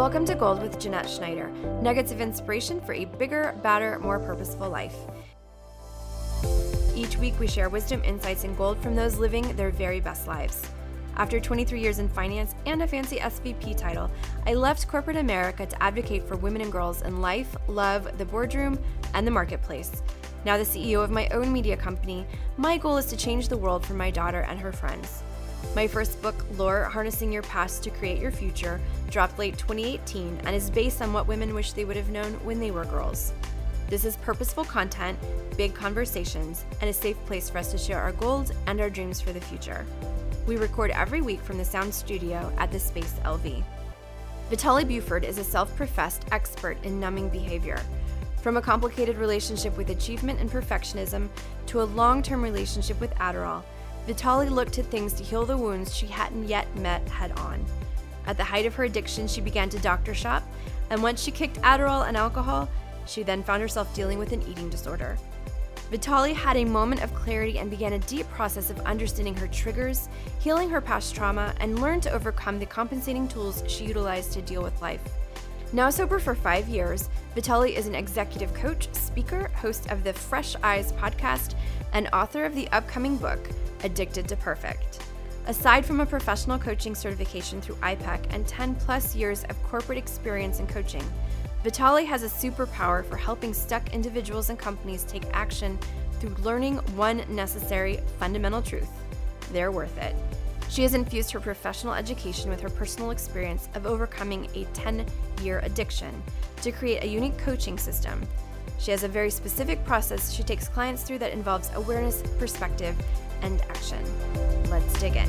Welcome to Gold with Jeanette Schneider, nuggets of inspiration for a bigger, badder, more purposeful life. Each week, we share wisdom, insights, and gold from those living their very best lives. After 23 years in finance and a fancy SVP title, I left corporate America to advocate for women and girls in life, love, the boardroom, and the marketplace. Now, the CEO of my own media company, my goal is to change the world for my daughter and her friends. My first book, Lore Harnessing Your Past to Create Your Future, dropped late 2018 and is based on what women wish they would have known when they were girls. This is purposeful content, big conversations, and a safe place for us to share our goals and our dreams for the future. We record every week from the Sound Studio at the Space LV. Vitale Buford is a self professed expert in numbing behavior. From a complicated relationship with achievement and perfectionism to a long term relationship with Adderall, Vitale looked to things to heal the wounds she hadn't yet met head on. At the height of her addiction, she began to doctor shop, and once she kicked Adderall and alcohol, she then found herself dealing with an eating disorder. Vitale had a moment of clarity and began a deep process of understanding her triggers, healing her past trauma, and learned to overcome the compensating tools she utilized to deal with life. Now sober for five years, Vitale is an executive coach, speaker, host of the Fresh Eyes podcast, and author of the upcoming book, Addicted to Perfect. Aside from a professional coaching certification through IPEC and 10 plus years of corporate experience in coaching, Vitale has a superpower for helping stuck individuals and companies take action through learning one necessary fundamental truth they're worth it. She has infused her professional education with her personal experience of overcoming a 10 year addiction to create a unique coaching system. She has a very specific process she takes clients through that involves awareness, perspective, and action. Let's dig in.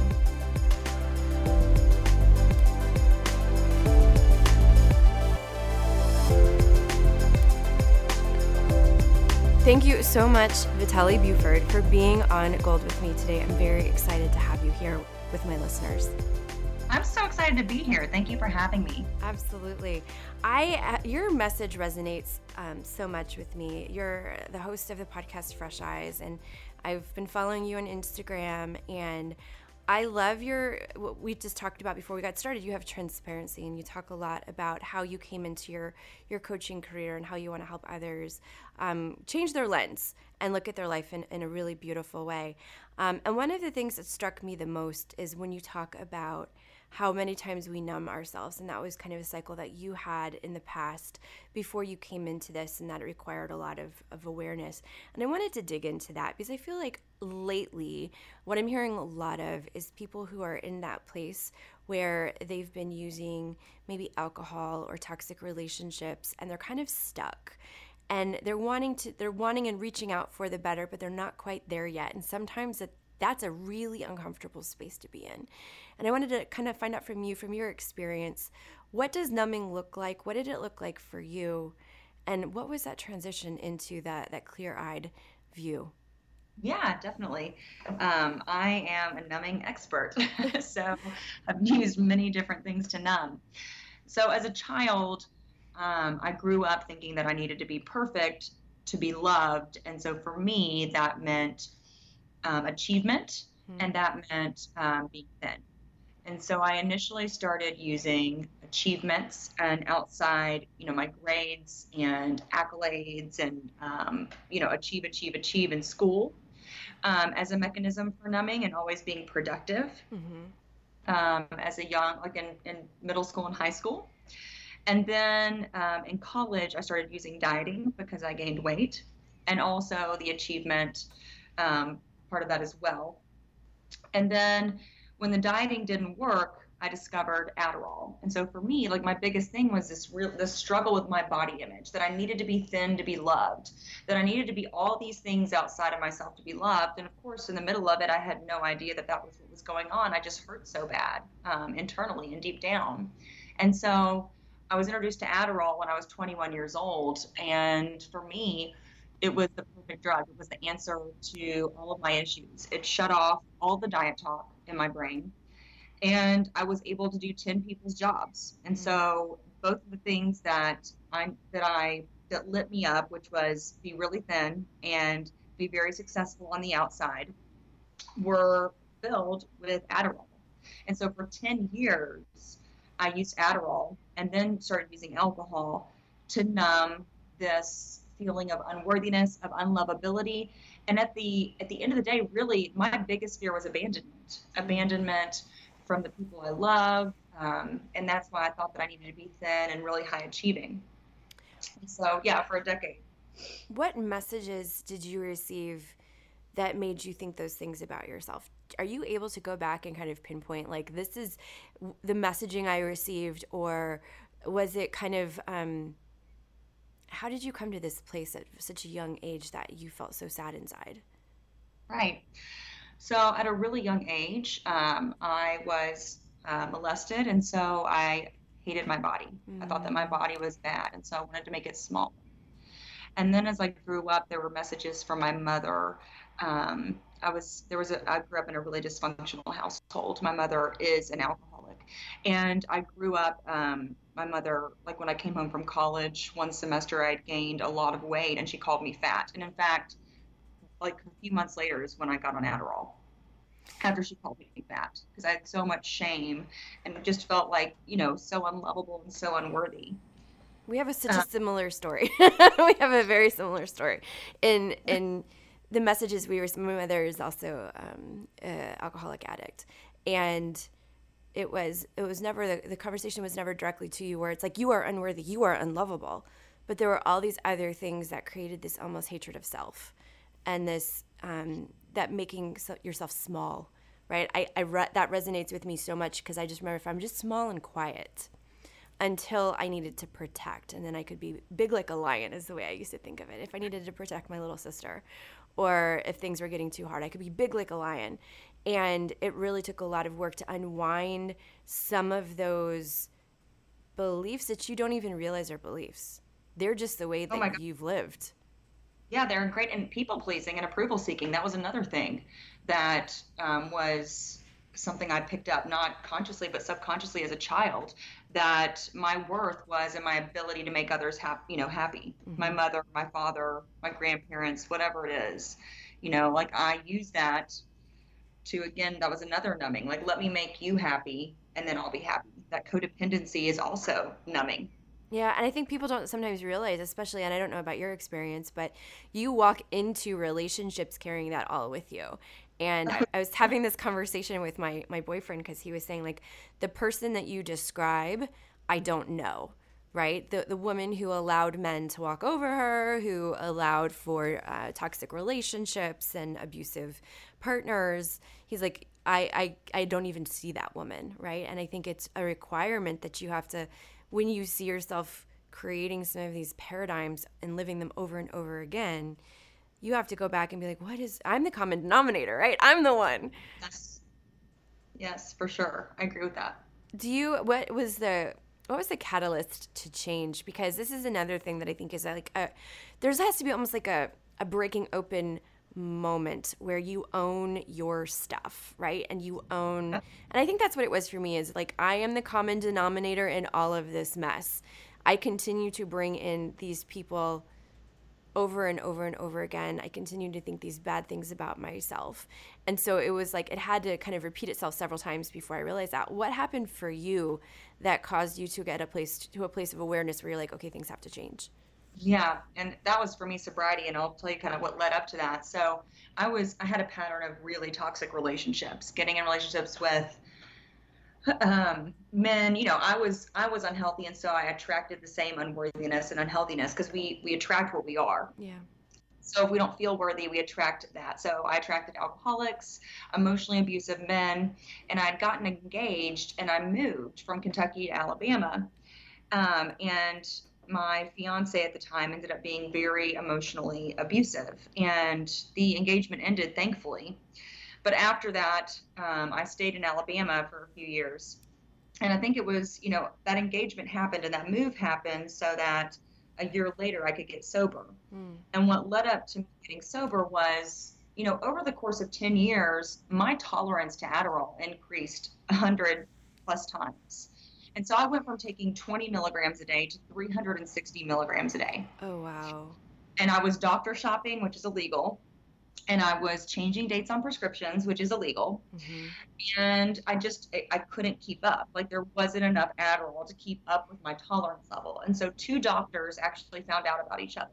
Thank you so much, Vitale Buford, for being on Gold with me today. I'm very excited to have you here with my listeners. I'm so excited to be here. Thank you for having me. Absolutely. I uh, your message resonates um, so much with me. You're the host of the podcast Fresh Eyes, and I've been following you on Instagram, and I love your what we just talked about before we got started. You have transparency and you talk a lot about how you came into your your coaching career and how you want to help others um, change their lens and look at their life in, in a really beautiful way. Um, and one of the things that struck me the most is when you talk about how many times we numb ourselves. And that was kind of a cycle that you had in the past before you came into this, and that required a lot of, of awareness. And I wanted to dig into that because I feel like lately, what I'm hearing a lot of is people who are in that place where they've been using maybe alcohol or toxic relationships and they're kind of stuck and they're wanting to they're wanting and reaching out for the better but they're not quite there yet and sometimes that that's a really uncomfortable space to be in. And I wanted to kind of find out from you, from your experience, what does numbing look like? What did it look like for you? And what was that transition into that, that clear eyed view? Yeah, definitely. Um, I am a numbing expert. so I've used many different things to numb. So as a child, um, I grew up thinking that I needed to be perfect to be loved. And so for me, that meant um, achievement, mm-hmm. and that meant um, being thin. And so I initially started using achievements and outside, you know, my grades and accolades and, um, you know, achieve, achieve, achieve in school um, as a mechanism for numbing and always being productive mm-hmm. Um, as a young, like in, in middle school and high school. And then um, in college, I started using dieting because I gained weight and also the achievement um, part of that as well. And then when the dieting didn't work, I discovered Adderall. And so for me, like my biggest thing was this real this struggle with my body image that I needed to be thin to be loved, that I needed to be all these things outside of myself to be loved. And of course, in the middle of it, I had no idea that that was what was going on. I just hurt so bad um, internally and deep down. And so I was introduced to Adderall when I was 21 years old. And for me, it was the perfect drug. It was the answer to all of my issues. It shut off all the diet talk in my brain, and I was able to do 10 people's jobs. And mm-hmm. so both of the things that I that I that lit me up, which was be really thin and be very successful on the outside, were filled with Adderall. And so for 10 years, I used Adderall and then started using alcohol to numb this feeling of unworthiness, of unlovability. And at the at the end of the day, really, my biggest fear was abandonment. Abandonment from the people I love, um, and that's why I thought that I needed to be thin and really high achieving. So yeah, for a decade. What messages did you receive that made you think those things about yourself? Are you able to go back and kind of pinpoint like this is the messaging I received, or was it kind of um, how did you come to this place at such a young age that you felt so sad inside? Right. So at a really young age, um, I was uh, molested, and so I hated my body. Mm-hmm. I thought that my mm. body was bad, and so I wanted to make it small. And then as I grew up, there were messages from my mother. Um, I was there was a I grew up in a really dysfunctional household. My mother is an alcoholic, and I grew up. Um, my mother, like when I came home from college, one semester I had gained a lot of weight, and she called me fat. And in fact, like a few months later is when I got on Adderall after she called me fat because I had so much shame and just felt like, you know, so unlovable and so unworthy. We have a, such uh, a similar story. we have a very similar story. In in the messages we were, my mother is also um, an alcoholic addict, and it was it was never the, the conversation was never directly to you where it's like you are unworthy, you are unlovable, but there were all these other things that created this almost hatred of self, and this um, that making yourself small, right? I, I re- that resonates with me so much because I just remember if I'm just small and quiet until I needed to protect, and then I could be big like a lion, is the way I used to think of it. If I needed to protect my little sister, or if things were getting too hard, I could be big like a lion. And it really took a lot of work to unwind some of those beliefs that you don't even realize are beliefs. They're just the way oh that oh you've lived yeah, they're great. And people pleasing and approval seeking. That was another thing that um, was something I picked up, not consciously, but subconsciously as a child, that my worth was in my ability to make others happy, you know, happy. Mm-hmm. My mother, my father, my grandparents, whatever it is, you know, like I use that to, again, that was another numbing. Like, let me make you happy and then I'll be happy. That codependency is also numbing. Yeah, and I think people don't sometimes realize, especially, and I don't know about your experience, but you walk into relationships carrying that all with you. And I, I was having this conversation with my my boyfriend because he was saying like the person that you describe, I don't know right? The the woman who allowed men to walk over her, who allowed for uh, toxic relationships and abusive partners. He's like, I, I I don't even see that woman, right? And I think it's a requirement that you have to when you see yourself creating some of these paradigms and living them over and over again, you have to go back and be like, what is, I'm the common denominator, right? I'm the one. Yes. Yes, for sure. I agree with that. Do you, what was the, what was the catalyst to change? Because this is another thing that I think is like, a, there's has to be almost like a, a breaking open moment where you own your stuff, right? And you own and I think that's what it was for me is like I am the common denominator in all of this mess. I continue to bring in these people over and over and over again. I continue to think these bad things about myself. And so it was like it had to kind of repeat itself several times before I realized that. What happened for you that caused you to get a place to a place of awareness where you're like, okay, things have to change? Yeah, and that was for me sobriety, and I'll tell you kind of what led up to that. So I was I had a pattern of really toxic relationships, getting in relationships with um, men. You know, I was I was unhealthy, and so I attracted the same unworthiness and unhealthiness because we we attract what we are. Yeah. So if we don't feel worthy, we attract that. So I attracted alcoholics, emotionally abusive men, and I'd gotten engaged, and I moved from Kentucky to Alabama. Um, and my fiance at the time ended up being very emotionally abusive, and the engagement ended, thankfully. But after that, um, I stayed in Alabama for a few years. And I think it was, you know, that engagement happened and that move happened so that a year later I could get sober. Mm. And what led up to getting sober was, you know, over the course of 10 years, my tolerance to Adderall increased 100 plus times. And so I went from taking 20 milligrams a day to 360 milligrams a day. Oh, wow. And I was doctor shopping, which is illegal. And I was changing dates on prescriptions, which is illegal. Mm-hmm. And I just I, couldn't keep up. Like there wasn't enough Adderall to keep up with my tolerance level. And so two doctors actually found out about each other.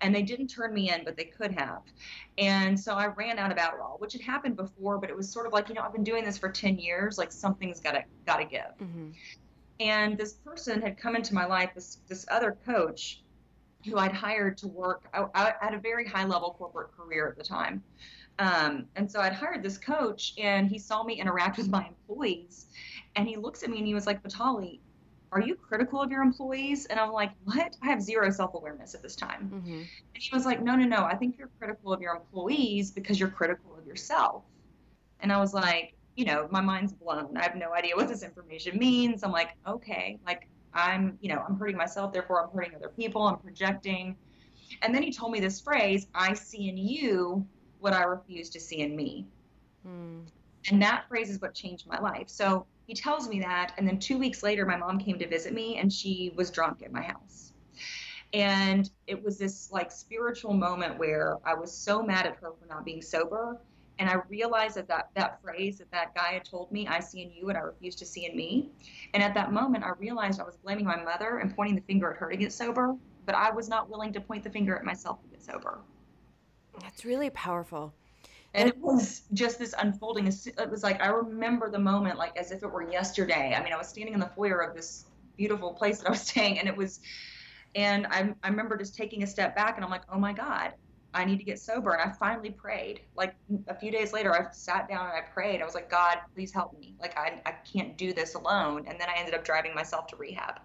And they didn't turn me in, but they could have. And so I ran out of Adderall, which had happened before, but it was sort of like, you know, I've been doing this for 10 years, like something's gotta gotta give. Mm-hmm. And this person had come into my life, this this other coach who I'd hired to work. I, I had a very high level corporate career at the time. Um, and so I'd hired this coach, and he saw me interact with my employees. And he looks at me and he was like, Vitale, are you critical of your employees? And I'm like, what? I have zero self awareness at this time. Mm-hmm. And he was like, no, no, no. I think you're critical of your employees because you're critical of yourself. And I was like, you know, my mind's blown. I have no idea what this information means. I'm like, okay, like I'm, you know, I'm hurting myself, therefore I'm hurting other people, I'm projecting. And then he told me this phrase, I see in you what I refuse to see in me. Mm. And that phrase is what changed my life. So he tells me that. And then two weeks later, my mom came to visit me and she was drunk at my house. And it was this like spiritual moment where I was so mad at her for not being sober and I realized that, that that phrase that that guy had told me, I see in you what I refuse to see in me. And at that moment, I realized I was blaming my mother and pointing the finger at her to get sober, but I was not willing to point the finger at myself to get sober. That's really powerful. And it was just this unfolding. It was like I remember the moment like as if it were yesterday. I mean, I was standing in the foyer of this beautiful place that I was staying, and it was, and I, I remember just taking a step back, and I'm like, oh my God, I need to get sober. And I finally prayed. Like a few days later, I sat down and I prayed. I was like, God, please help me. Like, I, I can't do this alone. And then I ended up driving myself to rehab.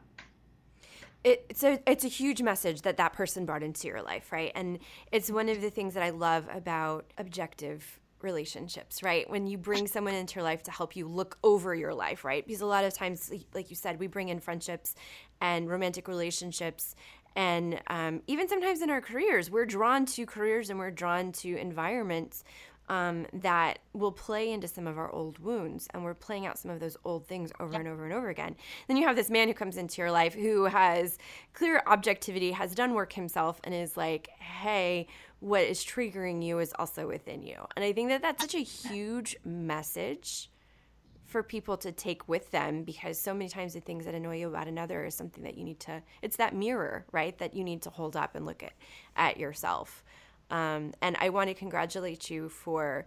It, so it's a huge message that that person brought into your life, right? And it's one of the things that I love about objective relationships, right? When you bring someone into your life to help you look over your life, right? Because a lot of times, like you said, we bring in friendships and romantic relationships and um, even sometimes in our careers, we're drawn to careers and we're drawn to environments um, that will play into some of our old wounds and we're playing out some of those old things over and over and over again. Then you have this man who comes into your life who has clear objectivity, has done work himself, and is like, hey, what is triggering you is also within you. And I think that that's such a huge message for people to take with them because so many times the things that annoy you about another is something that you need to it's that mirror right that you need to hold up and look at at yourself. Um, and i want to congratulate you for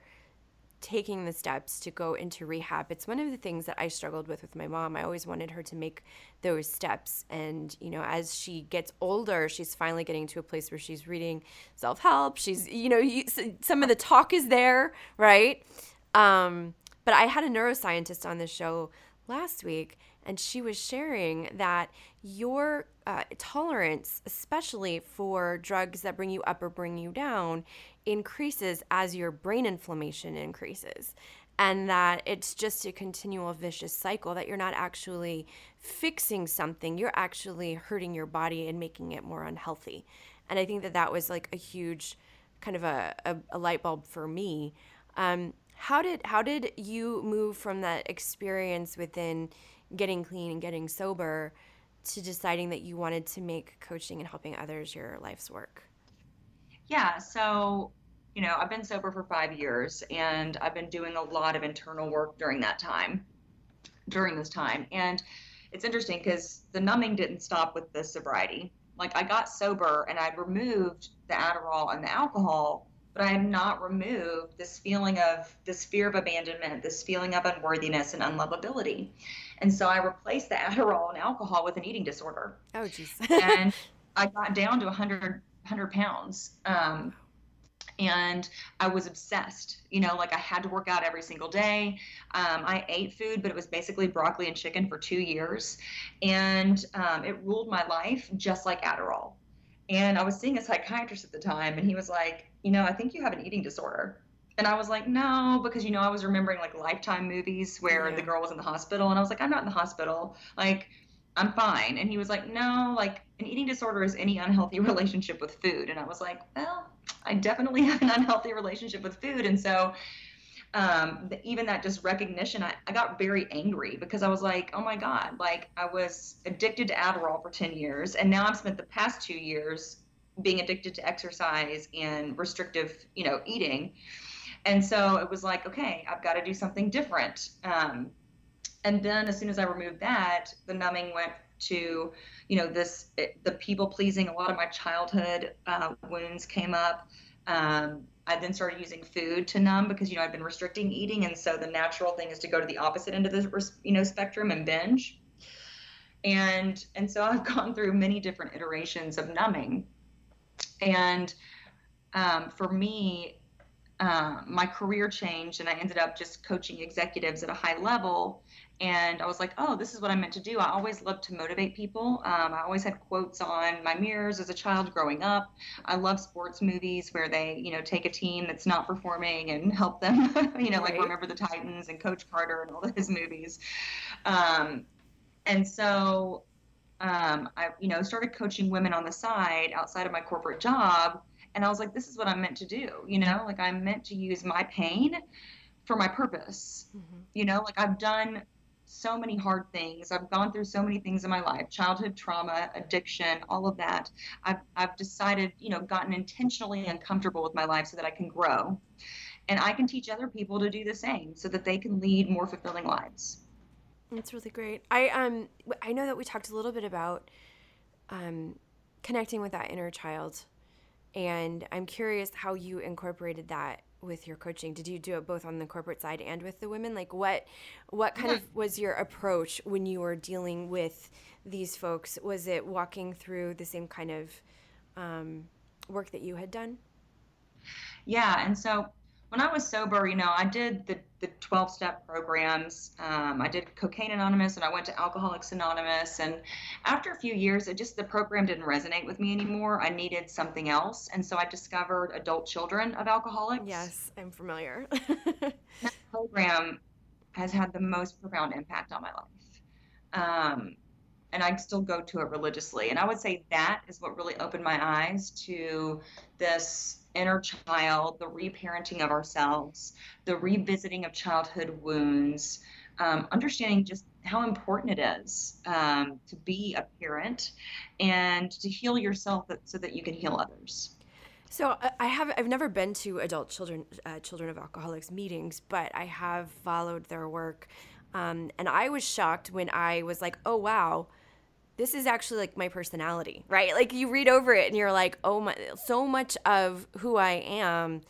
taking the steps to go into rehab. It's one of the things that i struggled with with my mom. I always wanted her to make those steps. And you know as she gets older she's finally getting to a place where she's reading self-help. She's you know you, some of the talk is there right? Um, but I had a neuroscientist on the show last week, and she was sharing that your uh, tolerance, especially for drugs that bring you up or bring you down, increases as your brain inflammation increases. And that it's just a continual vicious cycle that you're not actually fixing something, you're actually hurting your body and making it more unhealthy. And I think that that was like a huge kind of a, a, a light bulb for me. Um, how did how did you move from that experience within getting clean and getting sober to deciding that you wanted to make coaching and helping others your life's work? Yeah, so you know, I've been sober for 5 years and I've been doing a lot of internal work during that time. During this time. And it's interesting cuz the numbing didn't stop with the sobriety. Like I got sober and I'd removed the Adderall and the alcohol but I have not removed this feeling of this fear of abandonment, this feeling of unworthiness and unlovability. And so I replaced the Adderall and alcohol with an eating disorder. Oh, jeez. and I got down to 100, 100 pounds. Um, and I was obsessed. You know, like I had to work out every single day. Um, I ate food, but it was basically broccoli and chicken for two years, and um, it ruled my life just like Adderall. And I was seeing a psychiatrist at the time, and he was like, you know, I think you have an eating disorder. And I was like, no, because, you know, I was remembering like Lifetime movies where yeah. the girl was in the hospital. And I was like, I'm not in the hospital. Like, I'm fine. And he was like, no, like an eating disorder is any unhealthy relationship with food. And I was like, well, I definitely have an unhealthy relationship with food. And so, um, even that just recognition, I, I got very angry because I was like, oh my God, like I was addicted to Adderall for 10 years. And now I've spent the past two years being addicted to exercise and restrictive, you know, eating. And so it was like, okay, I've got to do something different. Um, and then as soon as I removed that, the numbing went to, you know, this it, the people pleasing. A lot of my childhood uh, wounds came up. Um, I then started using food to numb because you know I've been restricting eating, and so the natural thing is to go to the opposite end of the you know spectrum and binge. And and so I've gone through many different iterations of numbing, and um, for me, uh, my career changed, and I ended up just coaching executives at a high level and I was like, oh, this is what I'm meant to do. I always loved to motivate people. Um, I always had quotes on my mirrors as a child growing up. I love sports movies where they, you know, take a team that's not performing and help them, you know, right. like Remember the Titans and Coach Carter and all of his movies. Um, and so um, I, you know, started coaching women on the side outside of my corporate job. And I was like, this is what I'm meant to do. You know, like I'm meant to use my pain for my purpose. Mm-hmm. You know, like I've done so many hard things. I've gone through so many things in my life childhood trauma, addiction, all of that. I've, I've decided, you know, gotten intentionally uncomfortable with my life so that I can grow. And I can teach other people to do the same so that they can lead more fulfilling lives. That's really great. I um I know that we talked a little bit about um connecting with that inner child and I'm curious how you incorporated that with your coaching? Did you do it both on the corporate side and with the women? Like what what kind yeah. of was your approach when you were dealing with these folks? Was it walking through the same kind of um, work that you had done? Yeah and so when I was sober, you know, I did the, the 12 step programs. Um, I did Cocaine Anonymous and I went to Alcoholics Anonymous. And after a few years, it just, the program didn't resonate with me anymore. I needed something else. And so I discovered Adult Children of Alcoholics. Yes, I'm familiar. that program has had the most profound impact on my life. Um, and I still go to it religiously. And I would say that is what really opened my eyes to this inner child, the reparenting of ourselves, the revisiting of childhood wounds, um, understanding just how important it is um, to be a parent and to heal yourself so that you can heal others. So I have I've never been to adult children uh, children of alcoholics meetings, but I have followed their work, um, and I was shocked when I was like, oh wow, this is actually like my personality, right? Like you read over it and you're like, oh my, so much of who I am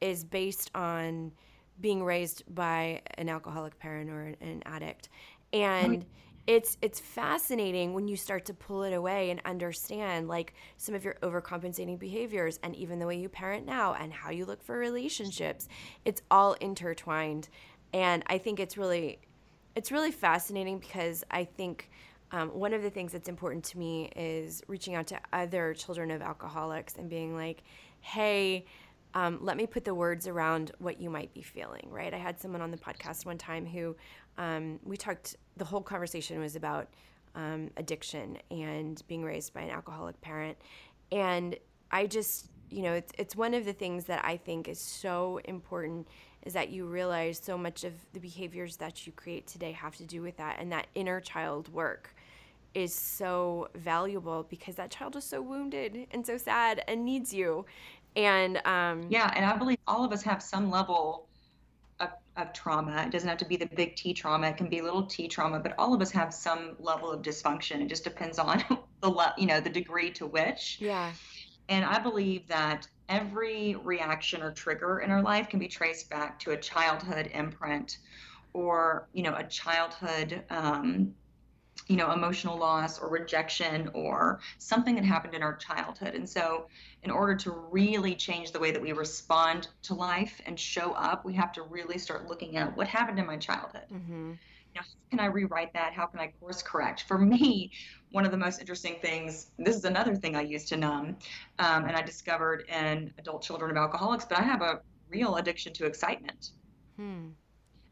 is based on being raised by an alcoholic parent or an addict. And it's it's fascinating when you start to pull it away and understand like some of your overcompensating behaviors and even the way you parent now and how you look for relationships. It's all intertwined. And I think it's really it's really fascinating because I think um, one of the things that's important to me is reaching out to other children of alcoholics and being like, hey, um, let me put the words around what you might be feeling, right? I had someone on the podcast one time who um, we talked, the whole conversation was about um, addiction and being raised by an alcoholic parent. And I just, you know, it's, it's one of the things that I think is so important is that you realize so much of the behaviors that you create today have to do with that and that inner child work is so valuable because that child is so wounded and so sad and needs you. And um, yeah, and I believe all of us have some level of, of trauma. It doesn't have to be the big T trauma. It can be a little T trauma, but all of us have some level of dysfunction. It just depends on the le- you know the degree to which. Yeah. And I believe that every reaction or trigger in our life can be traced back to a childhood imprint or you know a childhood um, you know, emotional loss or rejection or something that happened in our childhood. And so, in order to really change the way that we respond to life and show up, we have to really start looking at what happened in my childhood. Mm-hmm. Know, how can I rewrite that? How can I course correct? For me, one of the most interesting things, this is another thing I use to numb, um, and I discovered in adult children of alcoholics, but I have a real addiction to excitement. Hmm.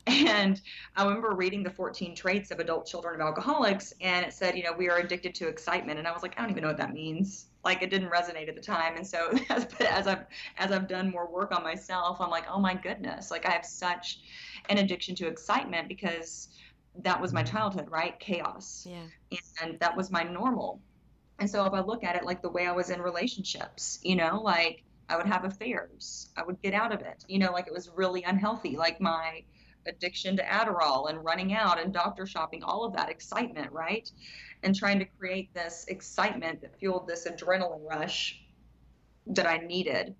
And I remember reading the 14 traits of adult children of alcoholics, and it said, you know, we are addicted to excitement. And I was like, I don't even know what that means. Like it didn't resonate at the time. And so as, as I've as I've done more work on myself, I'm like, oh my goodness, like I have such an addiction to excitement because that was my childhood, right? Chaos. Yeah. And that was my normal. And so if I look at it like the way I was in relationships, you know, like I would have affairs, I would get out of it, you know, like it was really unhealthy, like my addiction to Adderall and running out and doctor shopping, all of that excitement, right? And trying to create this excitement that fueled this adrenaline rush that I needed.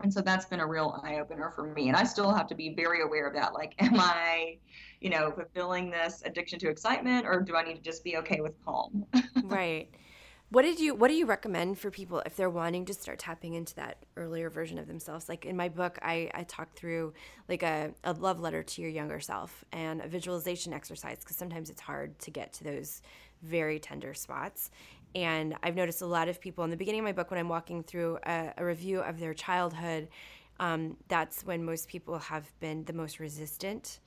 And so that's been a real eye opener for me. And I still have to be very aware of that. Like, am I, you know, fulfilling this addiction to excitement or do I need to just be okay with calm? right. What did you what do you recommend for people if they're wanting to start tapping into that earlier version of themselves? Like in my book, I, I talk through like a, a love letter to your younger self and a visualization exercise because sometimes it's hard to get to those very tender spots. And I've noticed a lot of people in the beginning of my book when I'm walking through a, a review of their childhood, um, that's when most people have been the most resistant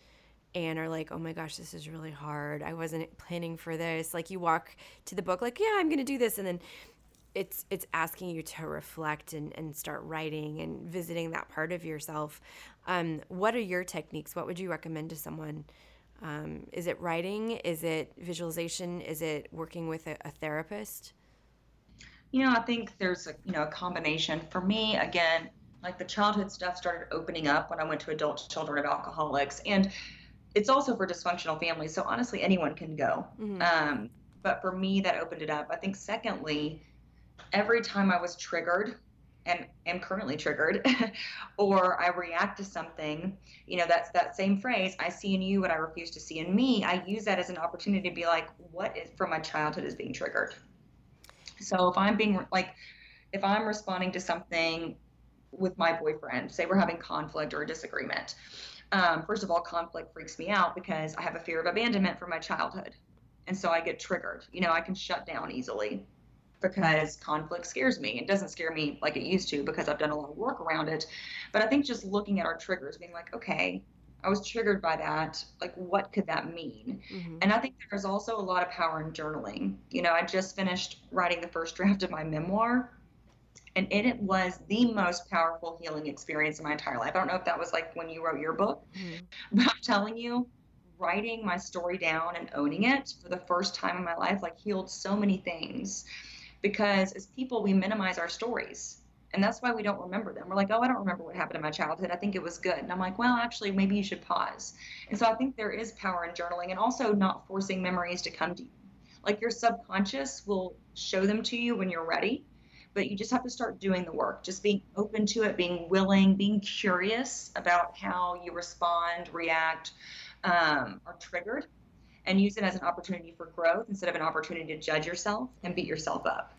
and are like, oh my gosh, this is really hard. I wasn't planning for this. Like you walk to the book, like, yeah, I'm to do this. And then it's it's asking you to reflect and, and start writing and visiting that part of yourself. Um, what are your techniques? What would you recommend to someone? Um, is it writing? Is it visualization? Is it working with a, a therapist? You know, I think there's a you know a combination. For me, again, like the childhood stuff started opening up when I went to adult children of alcoholics, and it's also for dysfunctional families. So honestly, anyone can go. Mm-hmm. Um, but for me, that opened it up. I think, secondly, every time I was triggered and am currently triggered or I react to something, you know, that's that same phrase, I see in you what I refuse to see in me. I use that as an opportunity to be like, what is from my childhood is being triggered. So if I'm being like, if I'm responding to something with my boyfriend, say we're having conflict or a disagreement, um, first of all, conflict freaks me out because I have a fear of abandonment from my childhood. And so I get triggered. You know, I can shut down easily because conflict scares me. It doesn't scare me like it used to because I've done a lot of work around it. But I think just looking at our triggers, being like, okay, I was triggered by that. Like, what could that mean? Mm-hmm. And I think there's also a lot of power in journaling. You know, I just finished writing the first draft of my memoir and it was the most powerful healing experience in my entire life. I don't know if that was like when you wrote your book, mm-hmm. but I'm telling you, writing my story down and owning it for the first time in my life like healed so many things because as people we minimize our stories and that's why we don't remember them. We're like oh i don't remember what happened in my childhood. I think it was good. And i'm like well actually maybe you should pause. And so i think there is power in journaling and also not forcing memories to come to you. Like your subconscious will show them to you when you're ready but you just have to start doing the work just being open to it being willing being curious about how you respond react um, are triggered and use it as an opportunity for growth instead of an opportunity to judge yourself and beat yourself up.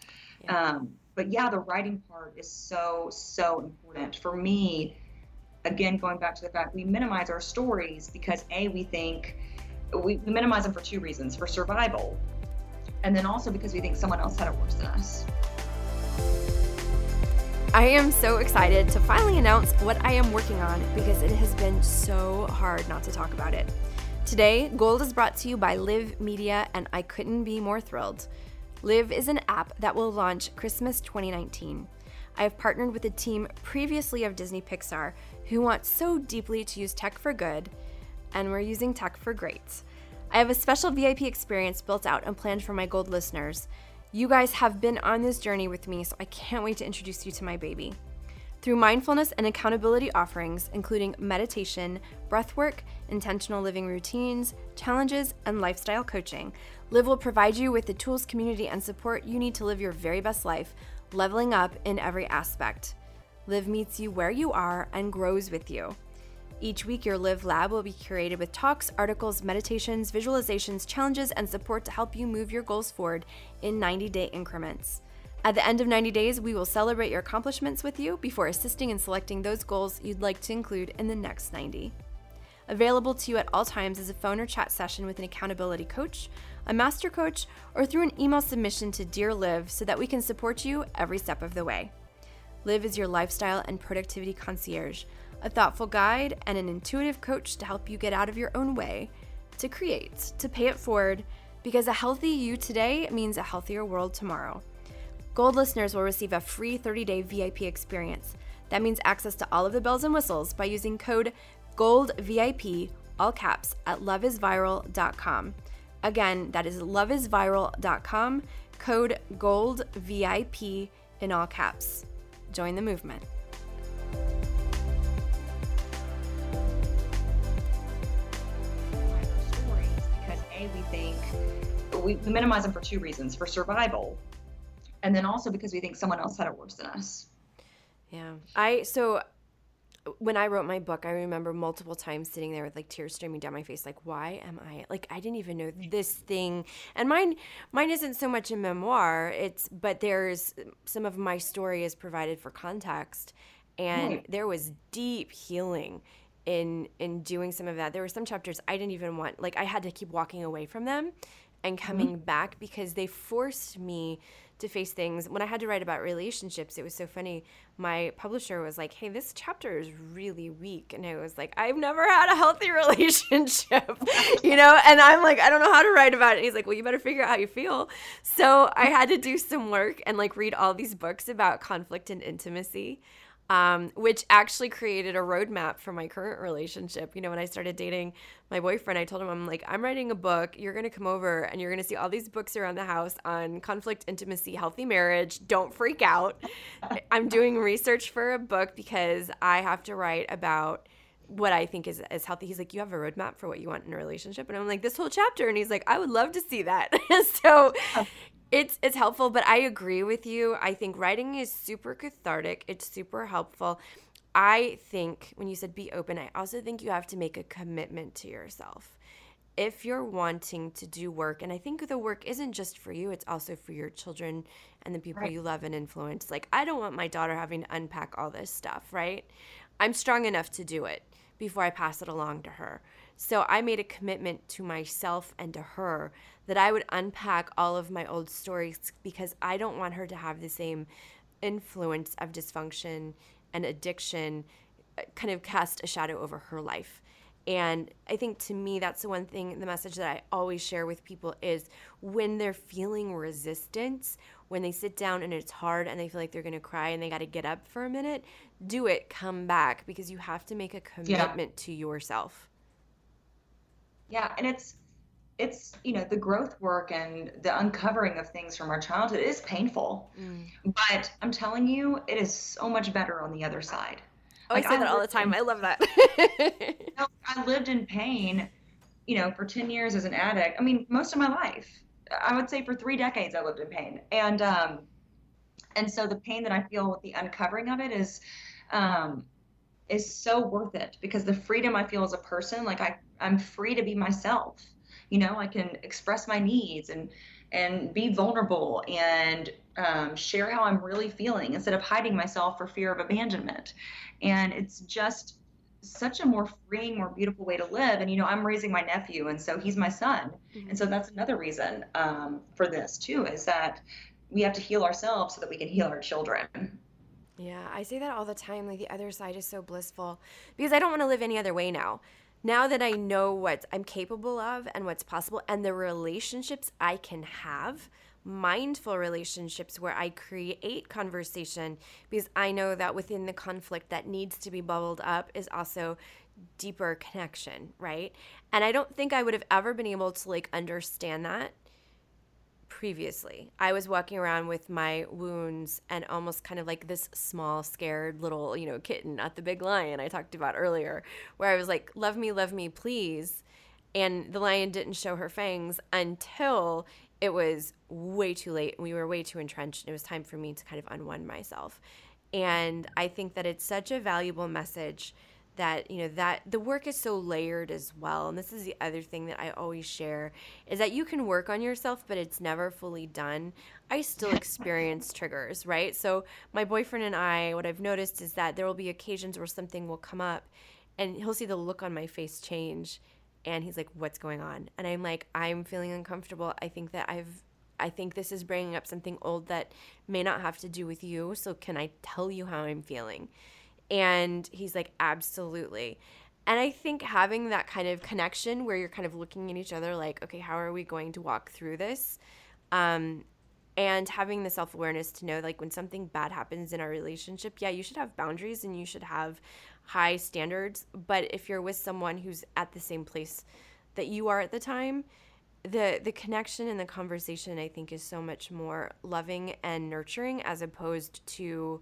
Yeah. Um, but yeah the writing part is so so important. For me again going back to the fact we minimize our stories because a we think we, we minimize them for two reasons for survival and then also because we think someone else had it worse than us I am so excited to finally announce what I am working on because it has been so hard not to talk about it. Today, Gold is brought to you by Live Media, and I couldn't be more thrilled. Live is an app that will launch Christmas 2019. I have partnered with a team previously of Disney Pixar who want so deeply to use tech for good, and we're using tech for great. I have a special VIP experience built out and planned for my Gold listeners you guys have been on this journey with me, so I can't wait to introduce you to my baby. Through mindfulness and accountability offerings, including meditation, breathwork, intentional living routines, challenges, and lifestyle coaching, Live will provide you with the tools, community, and support you need to live your very best life, leveling up in every aspect. Live meets you where you are and grows with you. Each week, your Live Lab will be curated with talks, articles, meditations, visualizations, challenges, and support to help you move your goals forward in 90 day increments. At the end of 90 days, we will celebrate your accomplishments with you before assisting in selecting those goals you'd like to include in the next 90. Available to you at all times is a phone or chat session with an accountability coach, a master coach, or through an email submission to Dear Live so that we can support you every step of the way. Live is your lifestyle and productivity concierge a thoughtful guide, and an intuitive coach to help you get out of your own way, to create, to pay it forward, because a healthy you today means a healthier world tomorrow. Gold listeners will receive a free 30 day VIP experience. That means access to all of the bells and whistles by using code GOLDVIP, all caps, at loveisviral.com. Again, that is loveisviral.com, Code GOLD VIP in all caps. Join the movement. We think we, we minimize them for two reasons for survival, and then also because we think someone else had it worse than us. Yeah. I, so when I wrote my book, I remember multiple times sitting there with like tears streaming down my face, like, why am I like I didn't even know this thing. And mine mine isn't so much a memoir. It's but there's some of my story is provided for context. And right. there was deep healing in in doing some of that. There were some chapters I didn't even want like I had to keep walking away from them and coming mm-hmm. back because they forced me to face things. When I had to write about relationships, it was so funny. My publisher was like, "Hey, this chapter is really weak," and I was like, "I've never had a healthy relationship," you know. And I'm like, "I don't know how to write about it." And he's like, "Well, you better figure out how you feel." So I had to do some work and like read all these books about conflict and intimacy um, which actually created a roadmap for my current relationship. You know, when I started dating my boyfriend, I told him, I'm like, I'm writing a book. You're going to come over and you're going to see all these books around the house on conflict, intimacy, healthy marriage. Don't freak out. I'm doing research for a book because I have to write about what I think is, is healthy. He's like, You have a roadmap for what you want in a relationship. And I'm like, This whole chapter. And he's like, I would love to see that. so it's it's helpful, but I agree with you. I think writing is super cathartic. It's super helpful. I think when you said be open, I also think you have to make a commitment to yourself. If you're wanting to do work, and I think the work isn't just for you, it's also for your children and the people right. you love and influence. Like, I don't want my daughter having to unpack all this stuff, right? I'm strong enough to do it before I pass it along to her. So I made a commitment to myself and to her that I would unpack all of my old stories because I don't want her to have the same influence of dysfunction and addiction uh, kind of cast a shadow over her life. And I think to me, that's the one thing, the message that I always share with people is when they're feeling resistance, when they sit down and it's hard and they feel like they're going to cry and they got to get up for a minute, do it, come back because you have to make a commitment yeah. to yourself. Yeah. And it's, it's you know the growth work and the uncovering of things from our childhood is painful. Mm. but i'm telling you it is so much better on the other side. Oh like, i say I that all the time. in, i love that. You know, i lived in pain you know for 10 years as an addict. I mean most of my life. I would say for three decades i lived in pain. And um and so the pain that i feel with the uncovering of it is um is so worth it because the freedom i feel as a person like i i'm free to be myself. You know i can express my needs and and be vulnerable and um, share how i'm really feeling instead of hiding myself for fear of abandonment. And it's just such a more freeing more beautiful way to live. And you know i'm raising my nephew and so he's my son. Mm-hmm. and so that's another reason um, for this too is that we have to heal ourselves so that we can heal our children yeah, I say that all the time. Like the other side is so blissful because I don't want to live any other way now now that I know what I'm capable of and what's possible and the relationships I can have, mindful relationships where I create conversation because I know that within the conflict that needs to be bubbled up is also deeper connection, right? And I don't think I would have ever been able to like understand that previously. I was walking around with my wounds and almost kind of like this small, scared little, you know, kitten, not the big lion I talked about earlier, where I was like, love me, love me, please. And the lion didn't show her fangs until it was way too late. We were way too entrenched. And it was time for me to kind of unwind myself. And I think that it's such a valuable message that you know that the work is so layered as well. And this is the other thing that i always share is that you can work on yourself but it's never fully done. I still experience triggers right? So my boyfriend and i what i've noticed is that there will be occasions where something will come up and he'll see the look on my face change and he's like what's going on? And i'm like i'm feeling uncomfortable. I think that i've I think this is bringing up something old that may not have to do with you. So, can I tell you how I'm feeling? And he's like, absolutely. And I think having that kind of connection where you're kind of looking at each other like, okay, how are we going to walk through this? Um, and having the self awareness to know, like, when something bad happens in our relationship, yeah, you should have boundaries and you should have high standards. But if you're with someone who's at the same place that you are at the time, the the connection and the conversation I think is so much more loving and nurturing as opposed to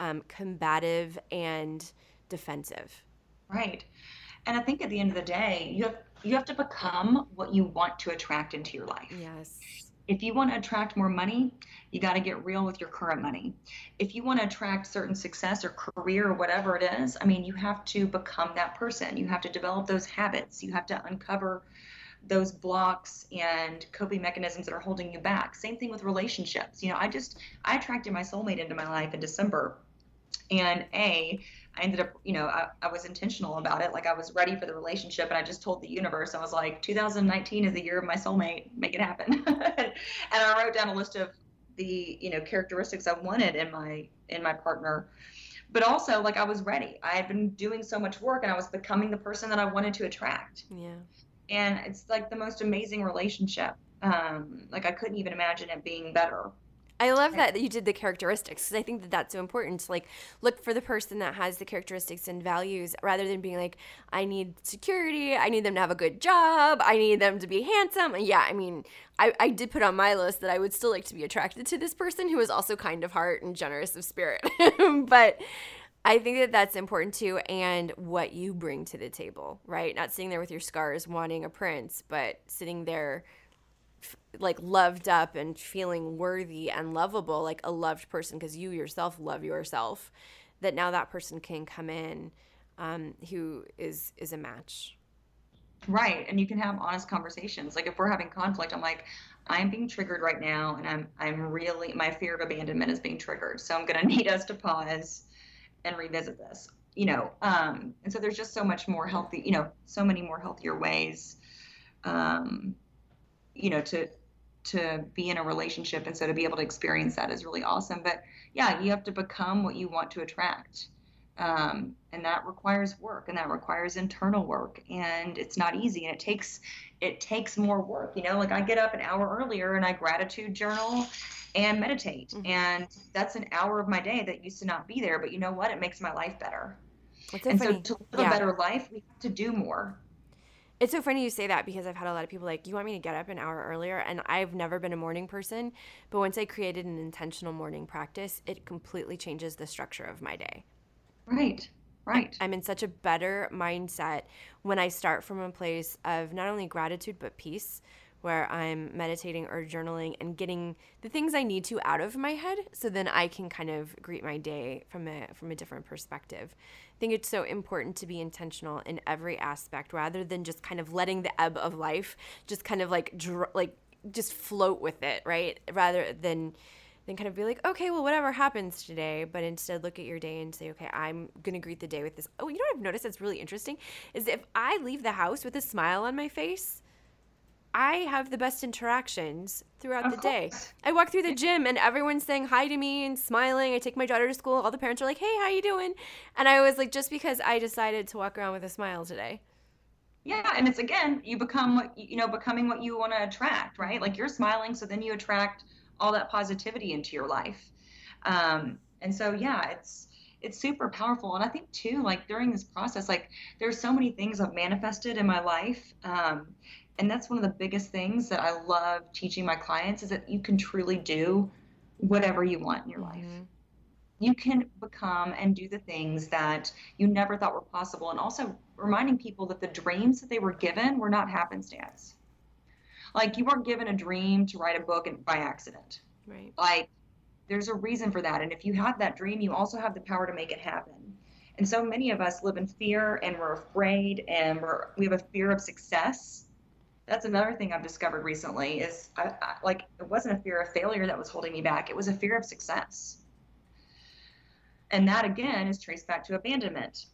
um, combative and defensive. Right. And I think at the end of the day, you have you have to become what you want to attract into your life. Yes. If you want to attract more money, you got to get real with your current money. If you want to attract certain success or career or whatever it is, I mean, you have to become that person. You have to develop those habits. You have to uncover those blocks and coping mechanisms that are holding you back. Same thing with relationships. You know, I just I attracted my soulmate into my life in December. And A, I ended up, you know, I, I was intentional about it. Like I was ready for the relationship and I just told the universe, I was like, 2019 is the year of my soulmate, make it happen. and I wrote down a list of the, you know, characteristics I wanted in my in my partner. But also like I was ready. I had been doing so much work and I was becoming the person that I wanted to attract. Yeah and it's like the most amazing relationship. Um, like I couldn't even imagine it being better. I love that that you did the characteristics because I think that that's so important to like look for the person that has the characteristics and values rather than being like, I need security, I need them to have a good job, I need them to be handsome. And yeah, I mean, I, I did put on my list that I would still like to be attracted to this person who is also kind of heart and generous of spirit. but I think that that's important too, and what you bring to the table, right? Not sitting there with your scars wanting a prince, but sitting there like loved up and feeling worthy and lovable, like a loved person, because you yourself love yourself. That now that person can come in, um, who is is a match. Right, and you can have honest conversations. Like if we're having conflict, I'm like, I'm being triggered right now, and I'm I'm really my fear of abandonment is being triggered. So I'm gonna need us to pause and revisit this you know um, and so there's just so much more healthy you know so many more healthier ways um, you know to to be in a relationship and so to be able to experience that is really awesome but yeah you have to become what you want to attract um, and that requires work and that requires internal work and it's not easy and it takes it takes more work you know like i get up an hour earlier and i gratitude journal and meditate. Mm-hmm. And that's an hour of my day that used to not be there. But you know what? It makes my life better. So and funny. so to live yeah. a better life, we have to do more. It's so funny you say that because I've had a lot of people like, you want me to get up an hour earlier? And I've never been a morning person. But once I created an intentional morning practice, it completely changes the structure of my day. Right. Right. I'm in such a better mindset when I start from a place of not only gratitude, but peace where I'm meditating or journaling and getting the things I need to out of my head so then I can kind of greet my day from a from a different perspective. I think it's so important to be intentional in every aspect rather than just kind of letting the ebb of life just kind of like dr- like just float with it, right? Rather than then kind of be like, okay, well, whatever happens today, but instead look at your day and say, okay, I'm gonna greet the day with this. Oh, you know what I've noticed that's really interesting is if I leave the house with a smile on my face, I have the best interactions throughout of the day. I walk through the gym and everyone's saying hi to me and smiling. I take my daughter to school. All the parents are like, "Hey, how you doing?" And I was like, just because I decided to walk around with a smile today. Yeah, and it's again, you become what you know, becoming what you want to attract, right? Like you're smiling, so then you attract all that positivity into your life. Um, and so yeah, it's it's super powerful and i think too like during this process like there's so many things i've manifested in my life um, and that's one of the biggest things that I love teaching my clients is that you can truly do whatever you want in your mm-hmm. life. You can become and do the things that you never thought were possible, and also reminding people that the dreams that they were given were not happenstance. Like you weren't given a dream to write a book and, by accident. Right. Like there's a reason for that, and if you have that dream, you also have the power to make it happen. And so many of us live in fear, and we're afraid, and we're we have a fear of success that's another thing I've discovered recently is I, I, like it wasn't a fear of failure that was holding me back. It was a fear of success. And that again is traced back to abandonment,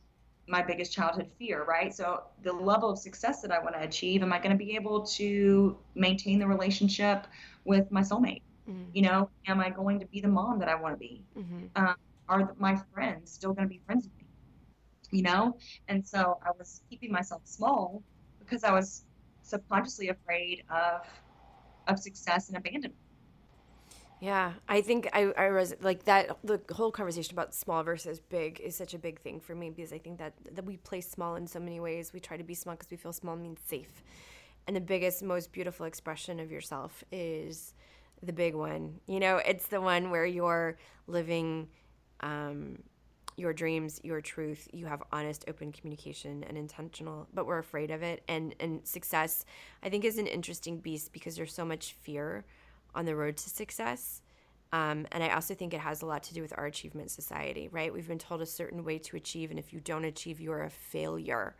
my biggest childhood fear, right? So the level of success that I want to achieve, am I going to be able to maintain the relationship with my soulmate? Mm-hmm. You know, am I going to be the mom that I want to be? Mm-hmm. Um, are my friends still going to be friends with me? You know, and so I was keeping myself small because I was subconsciously afraid of of success and abandonment. Yeah, I think I, I was like that. The whole conversation about small versus big is such a big thing for me because I think that, that we play small in so many ways. We try to be small because we feel small means safe. and the biggest, most beautiful expression of yourself is the big one. You know, it's the one where you're living um, your dreams, your truth. You have honest, open communication and intentional, but we're afraid of it. And and success, I think, is an interesting beast because there's so much fear on the road to success. Um, and I also think it has a lot to do with our achievement society, right? We've been told a certain way to achieve, and if you don't achieve, you're a failure.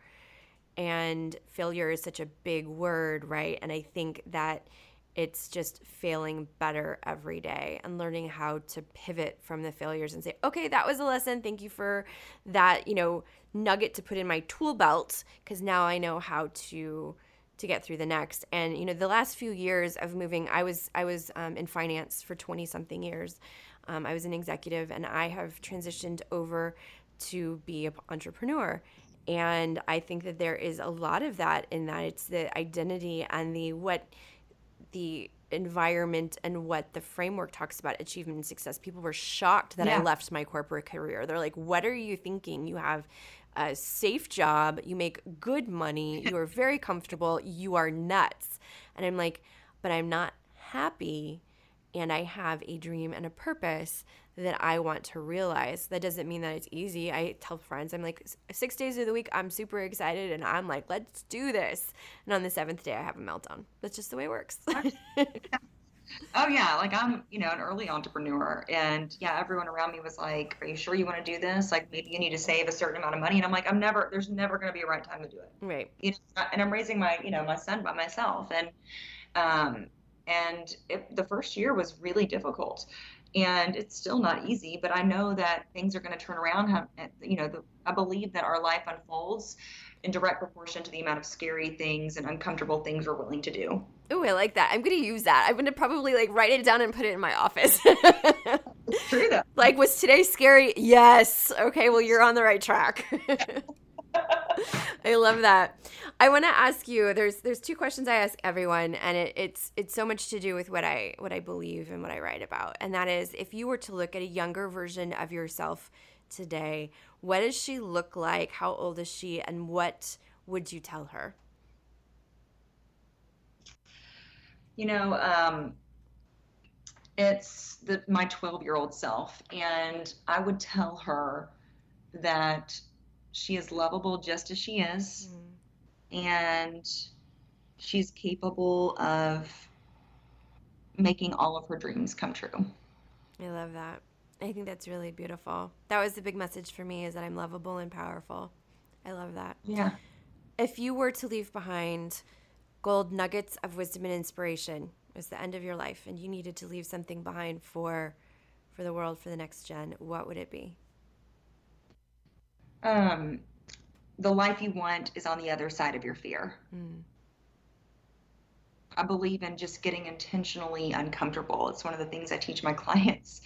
And failure is such a big word, right? And I think that it's just failing better every day and learning how to pivot from the failures and say okay that was a lesson. Thank you for that you know nugget to put in my tool belt because now i know how to to get through the next. And you know the last few years of moving i was i was um, in finance for 20 something years. Um, i was an executive and i have transitioned over to be an entrepreneur. And i think that there is a lot of that in that it's the identity and the what the environment and what the framework talks about achievement and success. People were shocked that yeah. I left my corporate career. They're like, "What are you thinking? You have a safe job, you make good money, you are very comfortable, you are nuts." And I'm like, "But I'm not happy." and I have a dream and a purpose that I want to realize. That doesn't mean that it's easy. I tell friends, I'm like, six days of the week, I'm super excited and I'm like, let's do this. And on the seventh day, I have a meltdown. That's just the way it works. oh, yeah. Like I'm, you know, an early entrepreneur. And yeah, everyone around me was like, are you sure you want to do this? Like maybe you need to save a certain amount of money. And I'm like, I'm never, there's never going to be a right time to do it. Right. You know, and I'm raising my, you know, my son by myself. And, um, and it, the first year was really difficult and it's still not easy but i know that things are going to turn around eh, you know the, i believe that our life unfolds in direct proportion to the amount of scary things and uncomfortable things we're willing to do. Oh i like that. I'm going to use that. I'm going to probably like write it down and put it in my office. True though. Like was today scary? Yes. Okay well you're on the right track I love that. I want to ask you. There's there's two questions I ask everyone, and it, it's it's so much to do with what I what I believe and what I write about. And that is, if you were to look at a younger version of yourself today, what does she look like? How old is she? And what would you tell her? You know, um, it's the, my 12 year old self, and I would tell her that she is lovable just as she is, mm. and she's capable of making all of her dreams come true. I love that. I think that's really beautiful. That was the big message for me is that I'm lovable and powerful. I love that. Yeah. If you were to leave behind gold nuggets of wisdom and inspiration, it was the end of your life and you needed to leave something behind for for the world for the next gen, what would it be? Um, the life you want is on the other side of your fear. Mm. I believe in just getting intentionally uncomfortable. It's one of the things I teach my clients.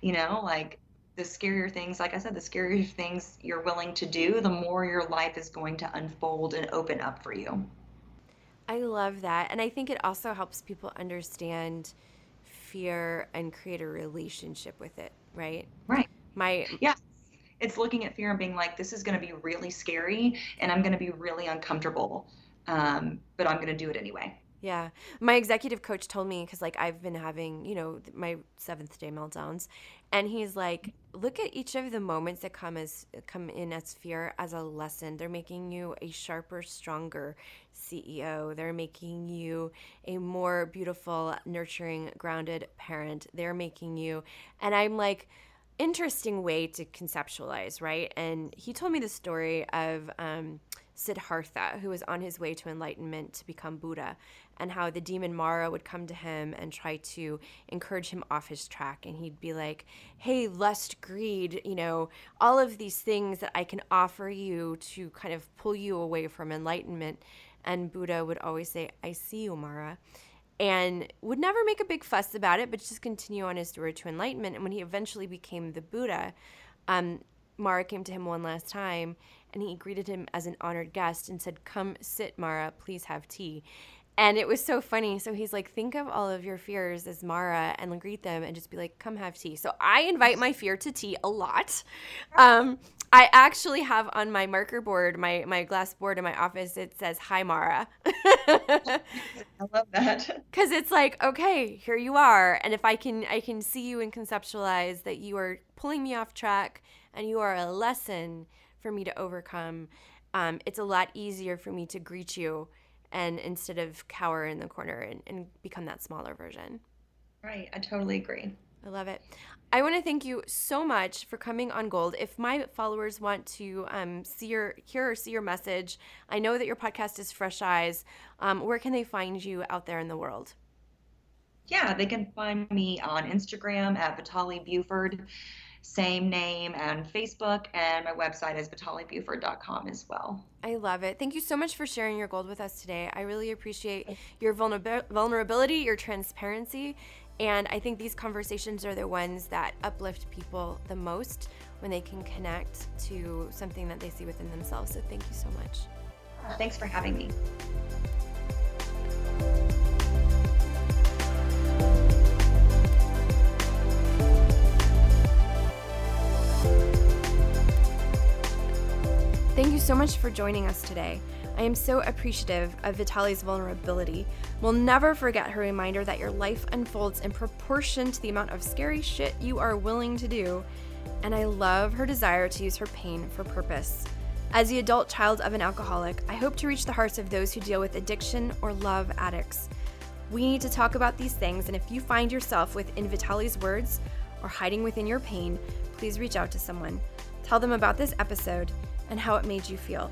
You know, like the scarier things, like I said, the scarier things you're willing to do, the more your life is going to unfold and open up for you. I love that. And I think it also helps people understand fear and create a relationship with it, right? Right. My yeah it's looking at fear and being like, this is going to be really scary and I'm going to be really uncomfortable, um, but I'm going to do it anyway. Yeah. My executive coach told me, because like I've been having, you know, my seventh day meltdowns. And he's like, look at each of the moments that come as come in as fear as a lesson. They're making you a sharper, stronger CEO. They're making you a more beautiful, nurturing, grounded parent. They're making you and I'm like, interesting way to conceptualize, right? And he told me the story of um, Siddhartha, who was on his way to enlightenment to become Buddha, and how the demon Mara would come to him and try to encourage him off his track. And he'd be like, Hey, lust, greed, you know, all of these things that I can offer you to kind of pull you away from enlightenment. And Buddha would always say, I see you, Mara and would never make a big fuss about it, but just continue on his road to enlightenment. And when he eventually became the Buddha, um, Mara came to him one last time and he greeted him as an honored guest and said, Come sit, Mara, please have tea. And it was so funny. So he's like, think of all of your fears as Mara and greet them and just be like, come have tea. So I invite my fear to tea a lot. Um, I actually have on my marker board, my my glass board in my office, it says "Hi Mara." I love that. Cuz it's like, okay, here you are, and if I can I can see you and conceptualize that you are pulling me off track and you are a lesson for me to overcome, um, it's a lot easier for me to greet you and instead of cower in the corner and, and become that smaller version. Right, I totally agree. I love it. I want to thank you so much for coming on Gold. If my followers want to um, see your hear or see your message, I know that your podcast is Fresh Eyes. Um, where can they find you out there in the world? Yeah, they can find me on Instagram at Vitale Buford, same name, and Facebook, and my website is vitalebuford.com as well. I love it. Thank you so much for sharing your gold with us today. I really appreciate your vulnerability, your transparency, and I think these conversations are the ones that uplift people the most when they can connect to something that they see within themselves. So thank you so much. Thanks for having me. Thank you so much for joining us today. I am so appreciative of Vitale's vulnerability. We'll never forget her reminder that your life unfolds in proportion to the amount of scary shit you are willing to do. And I love her desire to use her pain for purpose. As the adult child of an alcoholic, I hope to reach the hearts of those who deal with addiction or love addicts. We need to talk about these things, and if you find yourself within Vitale's words or hiding within your pain, please reach out to someone. Tell them about this episode and how it made you feel.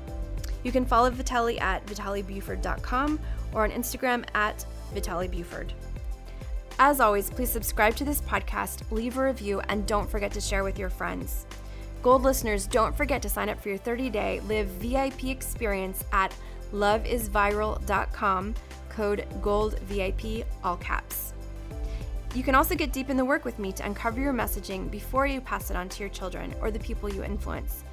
You can follow Vitale at vitalebuford.com or on Instagram at vitalebuford. As always, please subscribe to this podcast, leave a review, and don't forget to share with your friends. Gold listeners, don't forget to sign up for your 30 day live VIP experience at loveisviral.com, code GOLDVIP, all caps. You can also get deep in the work with me to uncover your messaging before you pass it on to your children or the people you influence.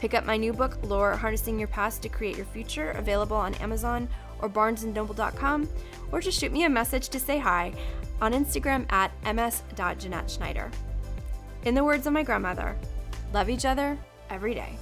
Pick up my new book, Lore Harnessing Your Past to Create Your Future, available on Amazon or barnesandnoble.com, or just shoot me a message to say hi on Instagram at ms.jeanetteschneider. In the words of my grandmother, love each other every day.